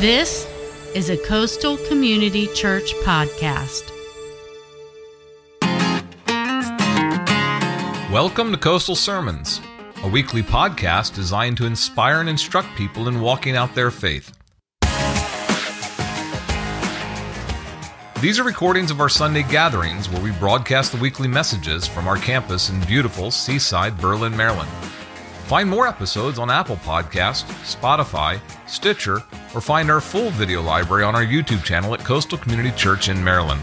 This is a Coastal Community Church podcast. Welcome to Coastal Sermons, a weekly podcast designed to inspire and instruct people in walking out their faith. These are recordings of our Sunday gatherings where we broadcast the weekly messages from our campus in beautiful seaside Berlin, Maryland. Find more episodes on Apple Podcast, Spotify, Stitcher, or find our full video library on our YouTube channel at Coastal Community Church in Maryland.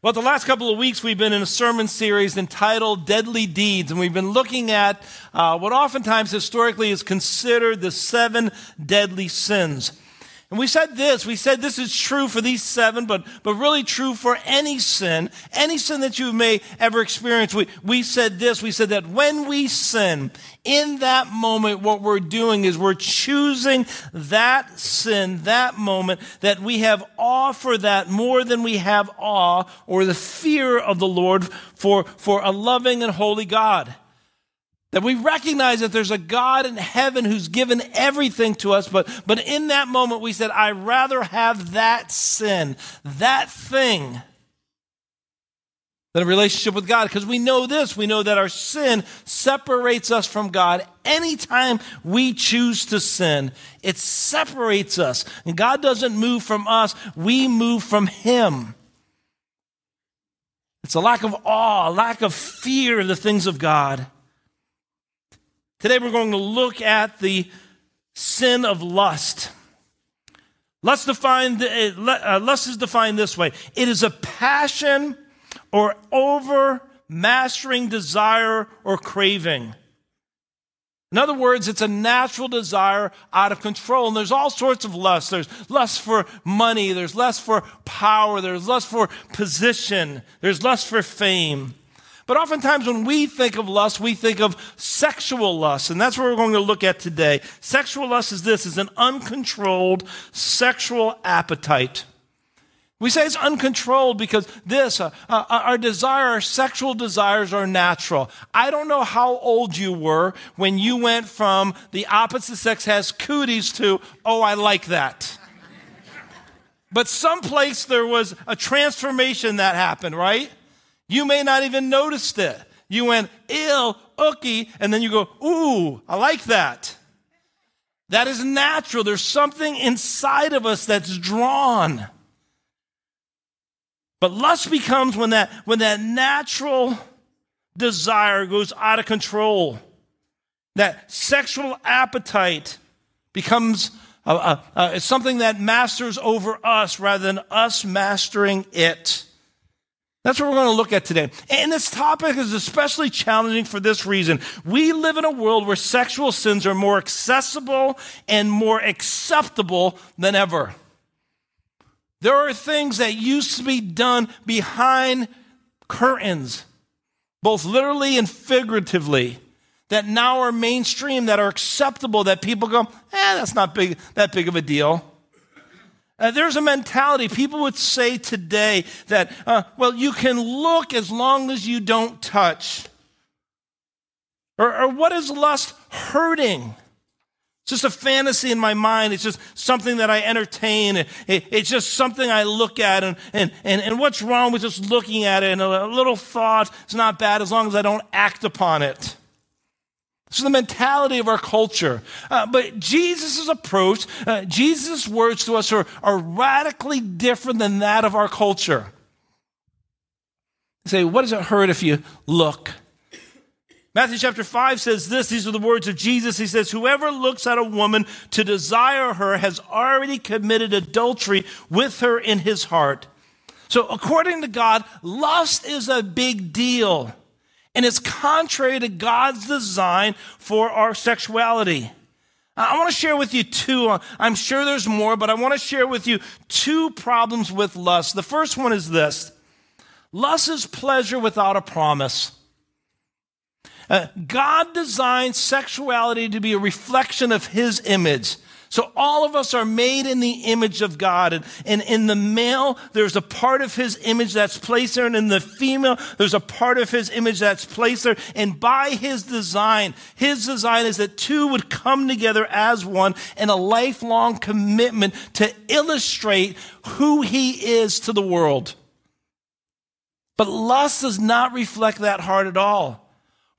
Well, the last couple of weeks, we've been in a sermon series entitled Deadly Deeds, and we've been looking at uh, what oftentimes historically is considered the seven deadly sins. And we said this, we said this is true for these seven, but, but really true for any sin, any sin that you may ever experience. We, we said this, we said that when we sin, in that moment, what we're doing is we're choosing that sin, that moment, that we have awe for that more than we have awe or the fear of the Lord for, for a loving and holy God. That we recognize that there's a God in heaven who's given everything to us, but, but in that moment we said, I'd rather have that sin, that thing, than a relationship with God. Because we know this, we know that our sin separates us from God. Anytime we choose to sin, it separates us. And God doesn't move from us, we move from Him. It's a lack of awe, a lack of fear of the things of God. Today we're going to look at the sin of lust. Lust, defined, uh, uh, lust is defined this way it is a passion or overmastering desire or craving. In other words, it's a natural desire out of control. And there's all sorts of lust. There's lust for money. There's lust for power. There's lust for position. There's lust for fame. But oftentimes when we think of lust, we think of sexual lust, and that's what we're going to look at today. Sexual lust is this, is an uncontrolled sexual appetite. We say it's uncontrolled because this, uh, uh, our desire, our sexual desires are natural. I don't know how old you were when you went from the opposite sex has cooties to, oh, I like that. but someplace there was a transformation that happened, right? You may not even notice it. You went, ill, ookie, and then you go, ooh, I like that. That is natural. There's something inside of us that's drawn. But lust becomes when that, when that natural desire goes out of control. That sexual appetite becomes something that masters over us rather than us mastering it. That's what we're going to look at today. And this topic is especially challenging for this reason. We live in a world where sexual sins are more accessible and more acceptable than ever. There are things that used to be done behind curtains, both literally and figuratively, that now are mainstream, that are acceptable, that people go, eh, that's not big, that big of a deal. Uh, there's a mentality. People would say today that, uh, well, you can look as long as you don't touch. Or, or what is lust hurting? It's just a fantasy in my mind. It's just something that I entertain. It, it, it's just something I look at. And, and, and, and what's wrong with just looking at it? And a, a little thought is not bad as long as I don't act upon it. Is the mentality of our culture. Uh, but Jesus' approach, uh, Jesus' words to us are, are radically different than that of our culture. Say, what does it hurt if you look? Matthew chapter 5 says this. These are the words of Jesus. He says, Whoever looks at a woman to desire her has already committed adultery with her in his heart. So, according to God, lust is a big deal and it's contrary to God's design for our sexuality. I want to share with you two, uh, I'm sure there's more, but I want to share with you two problems with lust. The first one is this lust is pleasure without a promise. Uh, God designed sexuality to be a reflection of His image. So all of us are made in the image of God. And, and in the male, there's a part of his image that's placed there. And in the female, there's a part of his image that's placed there. And by his design, his design is that two would come together as one in a lifelong commitment to illustrate who he is to the world. But lust does not reflect that heart at all.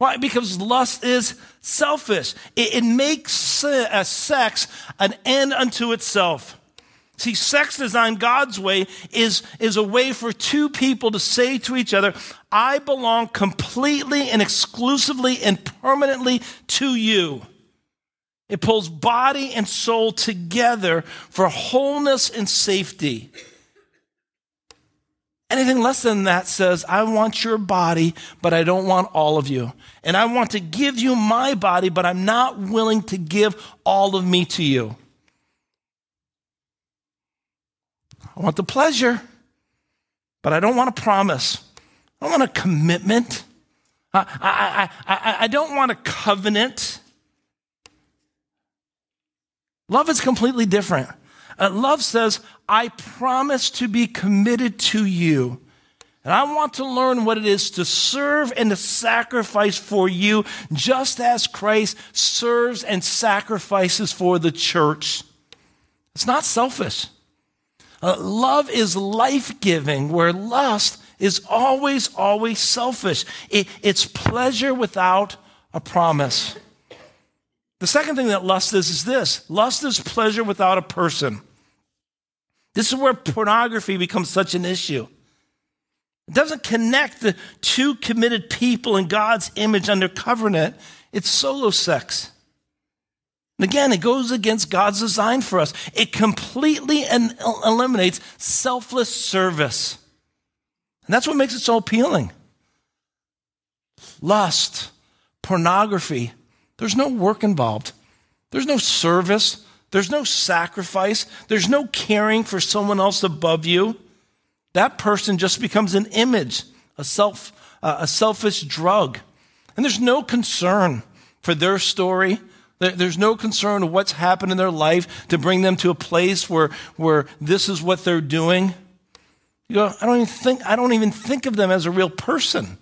Why? Because lust is selfish. It, it makes uh, sex an end unto itself. See, sex designed God's way is, is a way for two people to say to each other, I belong completely and exclusively and permanently to you. It pulls body and soul together for wholeness and safety. Anything less than that says, I want your body, but I don't want all of you. And I want to give you my body, but I'm not willing to give all of me to you. I want the pleasure, but I don't want a promise. I don't want a commitment. I, I, I, I, don't want a covenant. Love is completely different. Uh, love says, I promise to be committed to you. And I want to learn what it is to serve and to sacrifice for you, just as Christ serves and sacrifices for the church. It's not selfish. Uh, love is life giving, where lust is always, always selfish. It, it's pleasure without a promise. The second thing that lust is is this lust is pleasure without a person. This is where pornography becomes such an issue. It doesn't connect the two committed people in God's image under covenant. It's solo sex. And again, it goes against God's design for us. It completely eliminates selfless service. And that's what makes it so appealing. Lust, pornography, there's no work involved. There's no service. There's no sacrifice. There's no caring for someone else above you. That person just becomes an image, a self, uh, a selfish drug. And there's no concern for their story. There's no concern of what's happened in their life to bring them to a place where, where this is what they're doing. You go, I don't even think, I don't even think of them as a real person.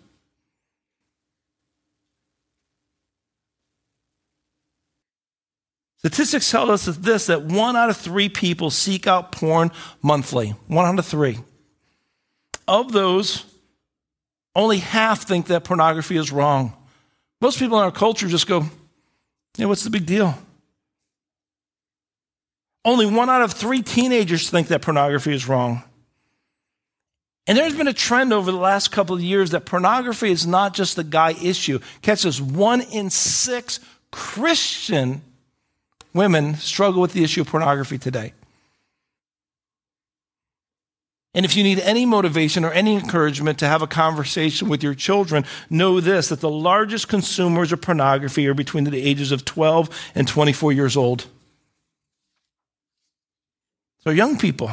Statistics tell us this that one out of three people seek out porn monthly. One out of three. Of those, only half think that pornography is wrong. Most people in our culture just go, yeah, what's the big deal? Only one out of three teenagers think that pornography is wrong. And there's been a trend over the last couple of years that pornography is not just a guy issue. Catch this one in six Christian women struggle with the issue of pornography today. And if you need any motivation or any encouragement to have a conversation with your children, know this that the largest consumers of pornography are between the ages of 12 and 24 years old. So, young people.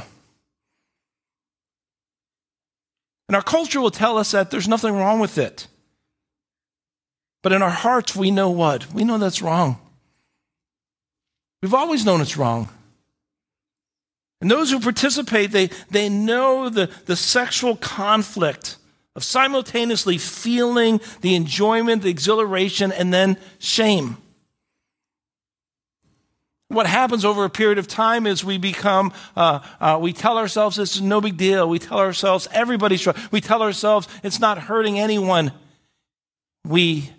And our culture will tell us that there's nothing wrong with it. But in our hearts, we know what? We know that's wrong. We've always known it's wrong. And those who participate, they, they know the, the sexual conflict of simultaneously feeling the enjoyment, the exhilaration, and then shame. What happens over a period of time is we become, uh, uh, we tell ourselves this is no big deal. We tell ourselves everybody's, we tell ourselves it's not hurting anyone. We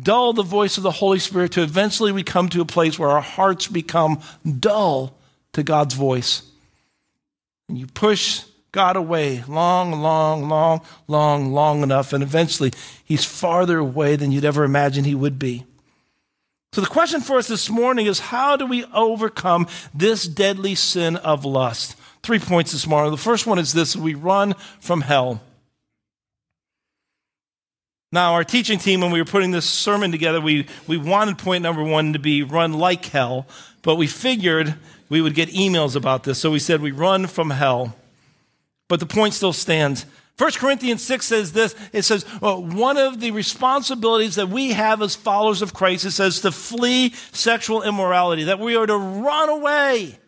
dull the voice of the Holy Spirit to eventually we come to a place where our hearts become dull to God's voice. And you push God away long, long, long, long, long enough, and eventually he's farther away than you'd ever imagine he would be. So the question for us this morning is how do we overcome this deadly sin of lust? Three points this morning. The first one is this we run from hell. Now, our teaching team, when we were putting this sermon together, we, we wanted point number one to be run like hell, but we figured we would get emails about this. So we said we run from hell. but the point still stands. 1 Corinthians 6 says this it says, well, one of the responsibilities that we have as followers of Christ, it says to flee sexual immorality, that we are to run away.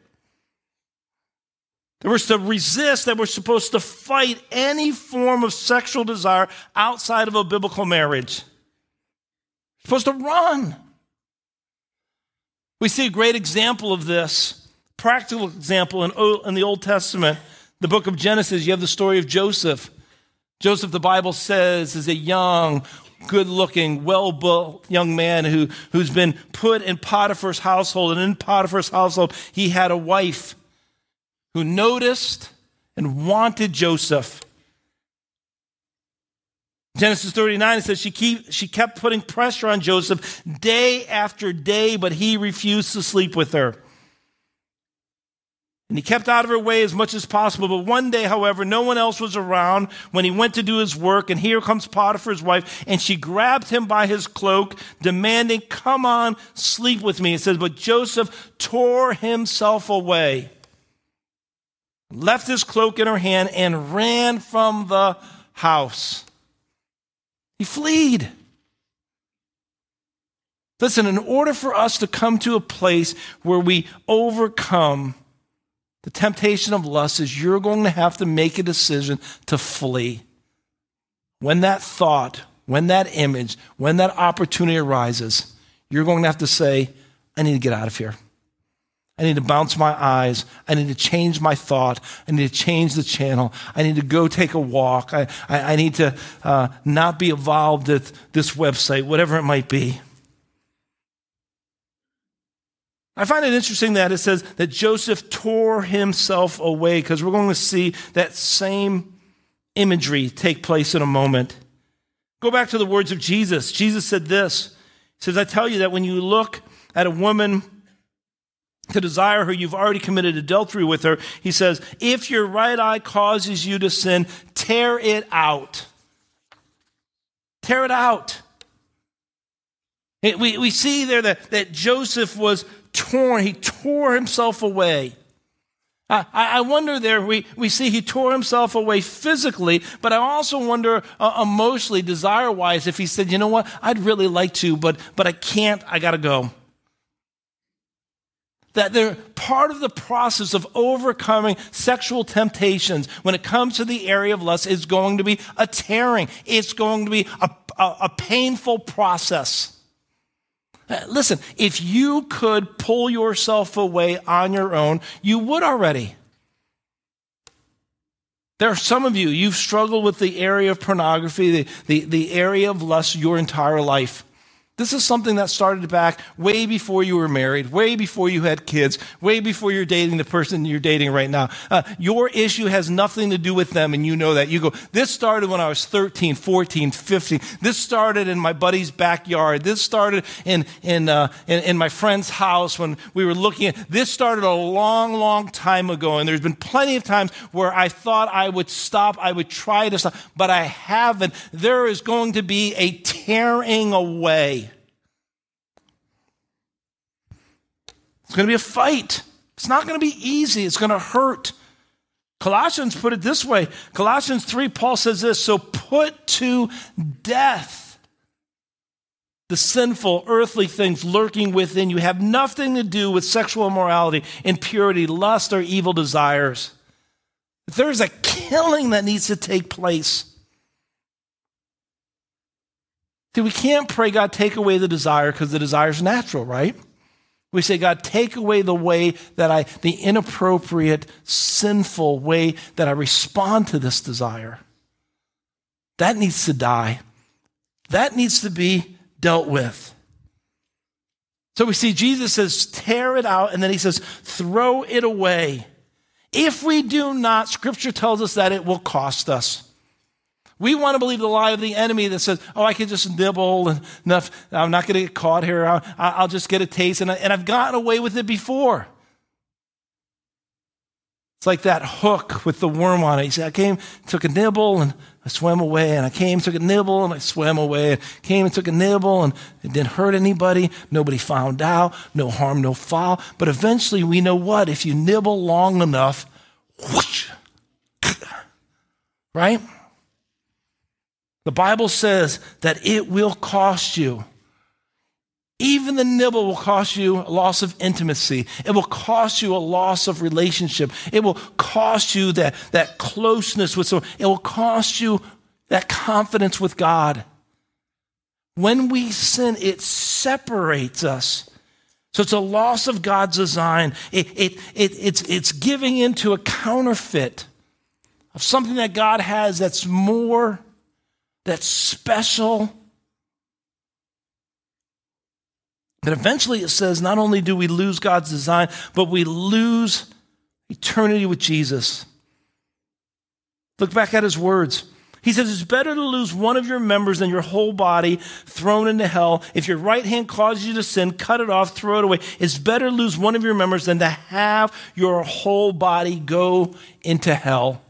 That we're to resist, that we're supposed to fight any form of sexual desire outside of a biblical marriage. Supposed to run. We see a great example of this, practical example in, in the Old Testament. The book of Genesis, you have the story of Joseph. Joseph, the Bible says, is a young, good looking, well built young man who, who's been put in Potiphar's household. And in Potiphar's household, he had a wife who noticed and wanted Joseph. Genesis 39 it says she, keep, she kept putting pressure on Joseph day after day, but he refused to sleep with her. And he kept out of her way as much as possible. But one day, however, no one else was around when he went to do his work. And here comes Potiphar's wife, and she grabbed him by his cloak, demanding, Come on, sleep with me. It says, But Joseph tore himself away left his cloak in her hand, and ran from the house. He fled. Listen, in order for us to come to a place where we overcome the temptation of lust, is you're going to have to make a decision to flee. When that thought, when that image, when that opportunity arises, you're going to have to say, I need to get out of here. I need to bounce my eyes. I need to change my thought. I need to change the channel. I need to go take a walk. I, I, I need to uh, not be involved at this website, whatever it might be. I find it interesting that it says that Joseph tore himself away because we're going to see that same imagery take place in a moment. Go back to the words of Jesus. Jesus said this He says, I tell you that when you look at a woman to desire her, you've already committed adultery with her. He says, if your right eye causes you to sin, tear it out. Tear it out. we, we see there that, that Joseph was torn. He tore himself away. I, I wonder there, we, we see he tore himself away physically, but I also wonder uh, emotionally, desire wise, if he said, you know what, I'd really like to, but, but I can't, I gotta go that they're part of the process of overcoming sexual temptations when it comes to the area of lust is going to be a tearing. It's going to be a, a, a painful process. Uh, listen, if you could pull yourself away on your own, you would already. There are some of you, you've struggled with the area of pornography, the, the, the area of lust your entire life. This is something that started back way before you were married, way before you had kids, way before you're dating the person you're dating right now. Uh, your issue has nothing to do with them, and you know that. You go, this started when I was 13, 14, 15. This started in my buddy's backyard. This started in, in, uh, in, in my friend's house when we were looking at This started a long, long time ago, and there's been plenty of times where I thought I would stop, I would try to stop, but I haven't. There is going to be a tearing away It's going to be a fight. It's not going to be easy. It's going to hurt. Colossians put it this way Colossians 3, Paul says this So put to death the sinful, earthly things lurking within you have nothing to do with sexual immorality, impurity, lust, or evil desires. There's a killing that needs to take place. See, we can't pray, God, take away the desire because the desire is natural, right? We say, God, take away the way that I, the inappropriate, sinful way that I respond to this desire. That needs to die. That needs to be dealt with. So we see Jesus says, tear it out, and then he says, throw it away. If we do not, scripture tells us that it will cost us. We want to believe the lie of the enemy that says, oh, I can just nibble and enough. I'm not going to get caught here. I'll, I'll just get a taste. And, I, and I've gotten away with it before. It's like that hook with the worm on it. He said, I came, took a nibble, and I swam away. And I came, took a nibble, and I swam away. And came and took a nibble, and it didn't hurt anybody. Nobody found out. No harm, no foul. But eventually, we know what? If you nibble long enough, whoosh, right? The Bible says that it will cost you. Even the nibble will cost you a loss of intimacy. It will cost you a loss of relationship. It will cost you that, that closeness with someone. It will cost you that confidence with God. When we sin, it separates us. So it's a loss of God's design. It, it, it, it's, it's giving into a counterfeit of something that God has that's more, that's special. But eventually it says not only do we lose God's design, but we lose eternity with Jesus. Look back at his words. He says it's better to lose one of your members than your whole body thrown into hell. If your right hand causes you to sin, cut it off, throw it away. It's better to lose one of your members than to have your whole body go into hell.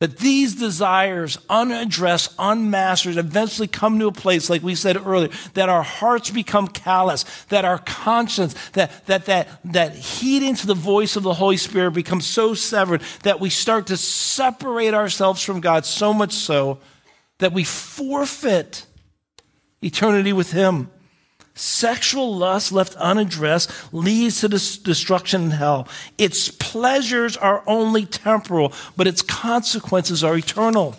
That these desires, unaddressed, unmastered, eventually come to a place, like we said earlier, that our hearts become callous, that our conscience, that, that, that, that heeding to the voice of the Holy Spirit becomes so severed that we start to separate ourselves from God so much so that we forfeit eternity with Him. Sexual lust left unaddressed leads to destruction in hell. Its pleasures are only temporal, but its consequences are eternal.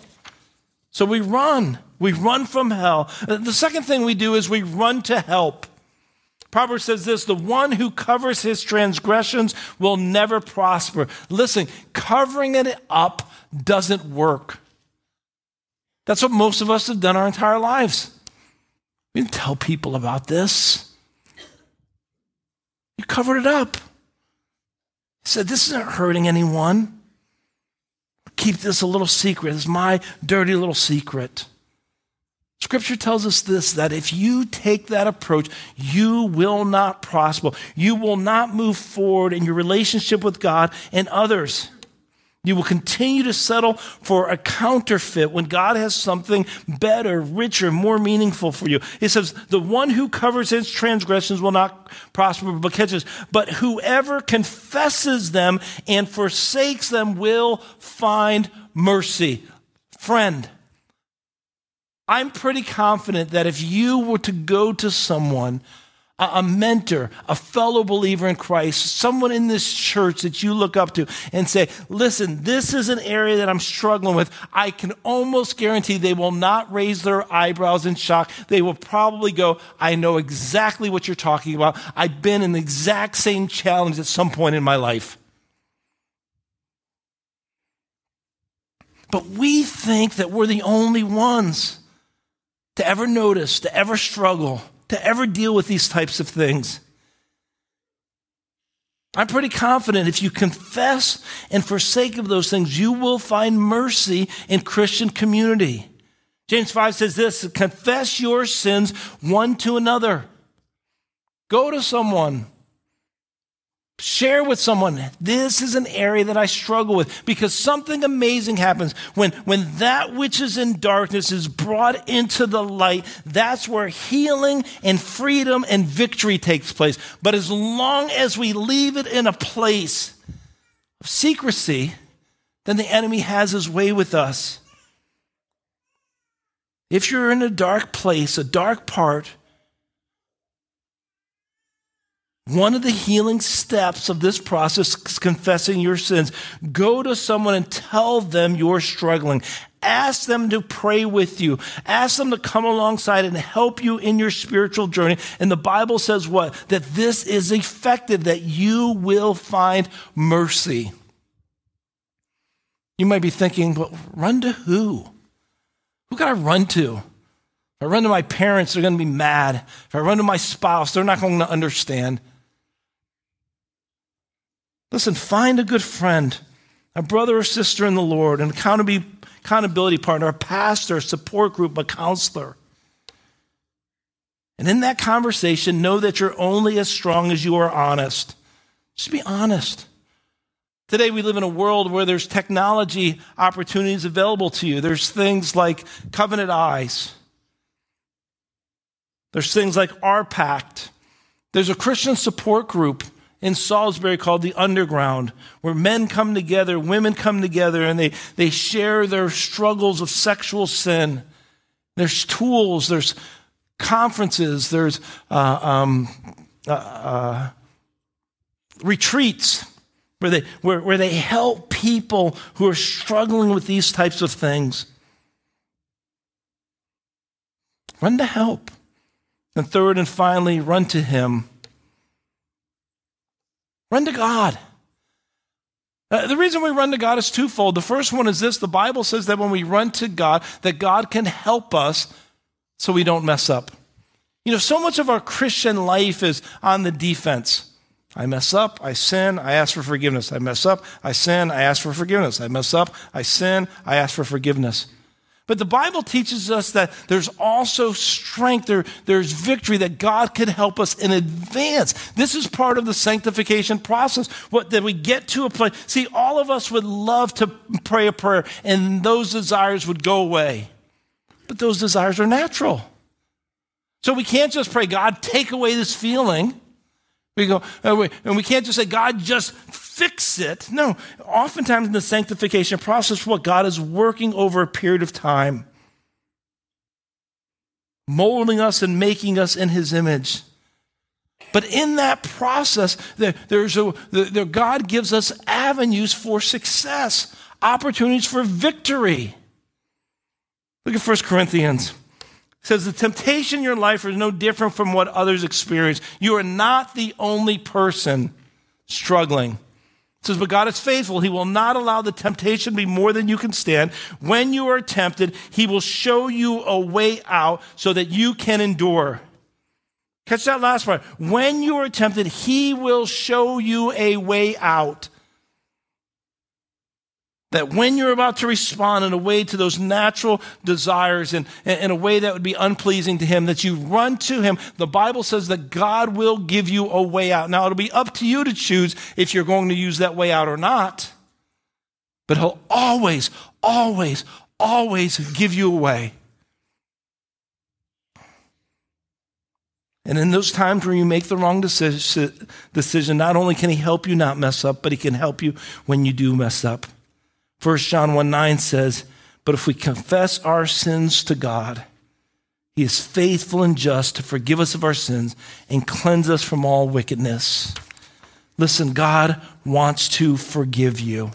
So we run. We run from hell. The second thing we do is we run to help. Proverbs says this the one who covers his transgressions will never prosper. Listen, covering it up doesn't work. That's what most of us have done our entire lives. We didn't tell people about this. You covered it up. He said, This isn't hurting anyone. Keep this a little secret. It's my dirty little secret. Scripture tells us this that if you take that approach, you will not prosper. You will not move forward in your relationship with God and others. You will continue to settle for a counterfeit when God has something better, richer, more meaningful for you. It says, The one who covers his transgressions will not prosper but catches, but whoever confesses them and forsakes them will find mercy. Friend, I'm pretty confident that if you were to go to someone a mentor, a fellow believer in Christ, someone in this church that you look up to and say, listen, this is an area that I'm struggling with. I can almost guarantee they will not raise their eyebrows in shock. They will probably go, I know exactly what you're talking about. I've been in the exact same challenge at some point in my life. But we think that we're the only ones to ever notice, to ever struggle to ever deal with these types of things. I'm pretty confident if you confess and forsake of those things, you will find mercy in Christian community. James 5 says this confess your sins one to another. Go to someone, Share with someone, this is an area that I struggle with because something amazing happens when, when that which is in darkness is brought into the light. That's where healing and freedom and victory takes place. But as long as we leave it in a place of secrecy, then the enemy has his way with us. If you're in a dark place, a dark part, One of the healing steps of this process is confessing your sins. Go to someone and tell them you're struggling. Ask them to pray with you. Ask them to come alongside and help you in your spiritual journey. And the Bible says what? That this is effective, that you will find mercy. You might be thinking, but run to who? Who can I run to? If I run to my parents, they're going to be mad. If I run to my spouse, they're not going to understand. Listen, find a good friend, a brother or sister in the Lord, an accountability partner, a pastor, a support group, a counselor. And in that conversation, know that you're only as strong as you are honest. Just be honest. Today, we live in a world where there's technology opportunities available to you. There's things like Covenant Eyes, there's things like Our Pact, there's a Christian support group in Salisbury called the Underground, where men come together, women come together, and they, they share their struggles of sexual sin. There's tools, there's conferences, there's uh, um, uh, uh, retreats where they, where, where they help people who are struggling with these types of things. Run to help. And third and finally, run to Him. Run to God. Uh, the reason we run to God is twofold. The first one is this the Bible says that when we run to God, that God can help us so we don't mess up. You know, so much of our Christian life is on the defense. I mess up, I sin, I ask for forgiveness. I mess up, I sin, I ask for forgiveness. I mess up, I sin, I ask for forgiveness. But the Bible teaches us that there's also strength, there, there's victory, that God can help us in advance. This is part of the sanctification process. What that we get to a place. See, all of us would love to pray a prayer, and those desires would go away. But those desires are natural. So we can't just pray, God, take away this feeling. We go, oh, and we can't just say, God, just fix it. No, oftentimes in the sanctification process, what God is working over a period of time, molding us and making us in His image. But in that process, there, there's a, there, God gives us avenues for success, opportunities for victory. Look at 1 Corinthians says the temptation in your life is no different from what others experience. You are not the only person struggling. It says, but God is faithful. He will not allow the temptation to be more than you can stand. When you are tempted, He will show you a way out so that you can endure. Catch that last part. When you are tempted, He will show you a way out. That when you're about to respond in a way to those natural desires and in a way that would be unpleasing to Him, that you run to Him, the Bible says that God will give you a way out. Now, it'll be up to you to choose if you're going to use that way out or not. But He'll always, always, always give you a way. And in those times where you make the wrong decision, not only can He help you not mess up, but He can help you when you do mess up. 1 John 1 9 says, But if we confess our sins to God, he is faithful and just to forgive us of our sins and cleanse us from all wickedness. Listen, God wants to forgive you.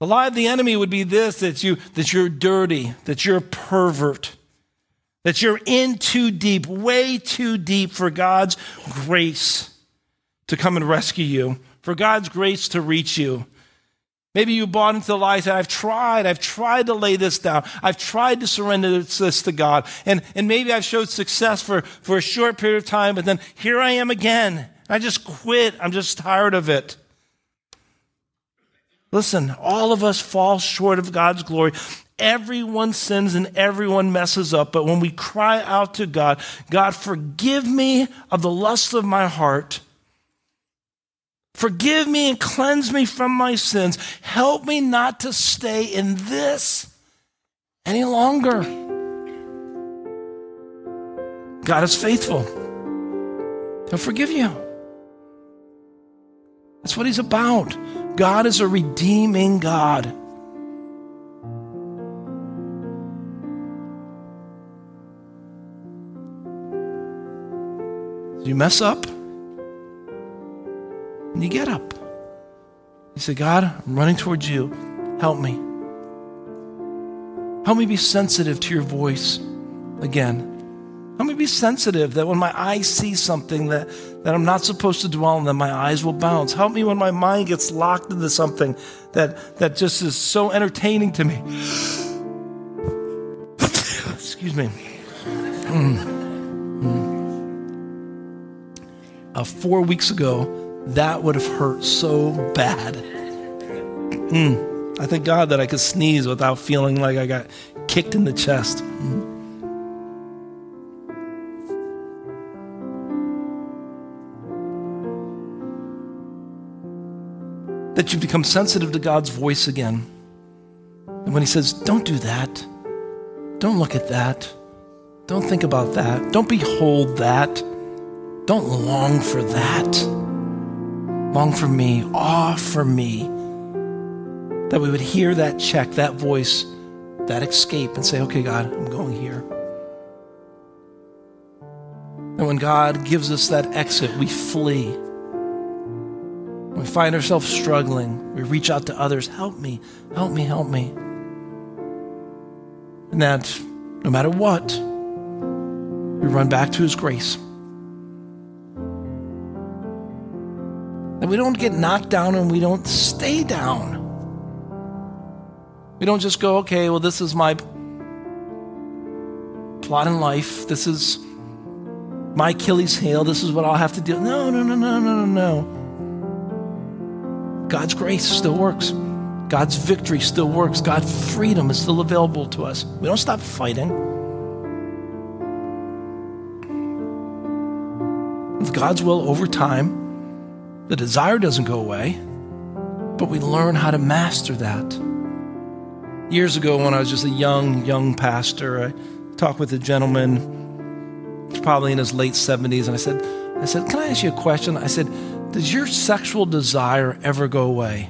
The lie of the enemy would be this that, you, that you're dirty, that you're a pervert, that you're in too deep, way too deep for God's grace to come and rescue you, for God's grace to reach you. Maybe you bought into the lie that I've tried, I've tried to lay this down, I've tried to surrender this to God, and, and maybe I've showed success for, for a short period of time, but then here I am again. I just quit. I'm just tired of it. Listen, all of us fall short of God's glory. Everyone sins and everyone messes up, but when we cry out to God, God, forgive me of the lust of my heart Forgive me and cleanse me from my sins. Help me not to stay in this any longer. God is faithful. He'll forgive you. That's what He's about. God is a redeeming God. You mess up, and you get up. You say, God, I'm running towards you. Help me. Help me be sensitive to your voice again. Help me be sensitive that when my eyes see something that, that I'm not supposed to dwell on, that my eyes will bounce. Help me when my mind gets locked into something that, that just is so entertaining to me. Excuse me. Mm. Mm. Uh, four weeks ago, that would have hurt so bad. Mm. I thank God that I could sneeze without feeling like I got kicked in the chest. Mm. That you've become sensitive to God's voice again. And when He says, Don't do that, don't look at that, don't think about that, don't behold that Don't long for that. Long for me, awe for me. That we would hear that check, that voice, that escape, and say, okay, God, I'm going here. And when God gives us that exit, we flee. We find ourselves struggling, we reach out to others help me, help me, help me. And that no matter what, we run back to His grace. That we don't get knocked down and we don't stay down. We don't just go, okay, well, this is my plot in life. This is my Achilles heel. This is what I'll have to do. No, no, no, no, no, no, no. God's grace still works. God's victory still works. God's freedom is still available to us. We don't stop fighting. With God's will over time, the desire doesn't go away, but we learn how to master that. Years ago, when I was just a young, young pastor, I talked with a gentleman, probably in his late 70s, and I said, I said, Can I ask you a question? I said, Does your sexual desire ever go away?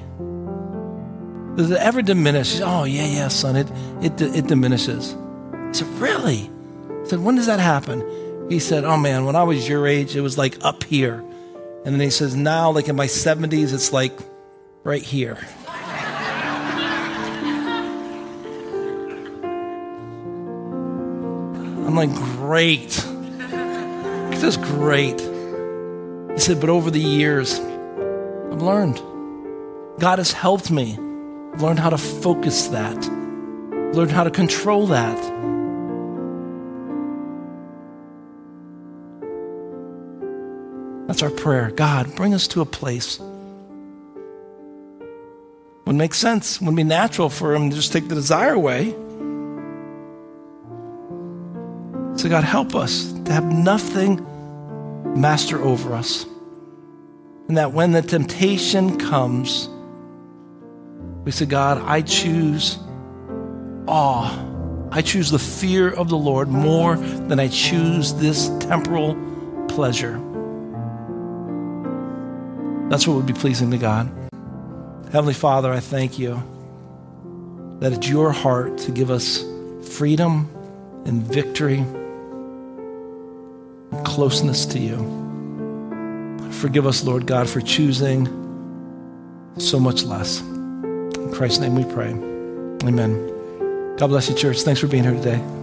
Does it ever diminish? Said, oh, yeah, yeah, son, it, it, it diminishes. I said, Really? I said, When does that happen? He said, Oh, man, when I was your age, it was like up here. And then he says, Now, like in my 70s, it's like right here. I'm like, Great. This is great. He said, But over the years, I've learned. God has helped me. I've learned how to focus that, learned how to control that. That's our prayer. God, bring us to a place would make sense, would be natural for him to just take the desire away. So, God, help us to have nothing master over us. And that when the temptation comes, we say, God, I choose awe. I choose the fear of the Lord more than I choose this temporal pleasure. That's what would be pleasing to God. Heavenly Father, I thank you that it's your heart to give us freedom and victory and closeness to you. Forgive us, Lord God, for choosing so much less. In Christ's name we pray. Amen. God bless you, church. Thanks for being here today.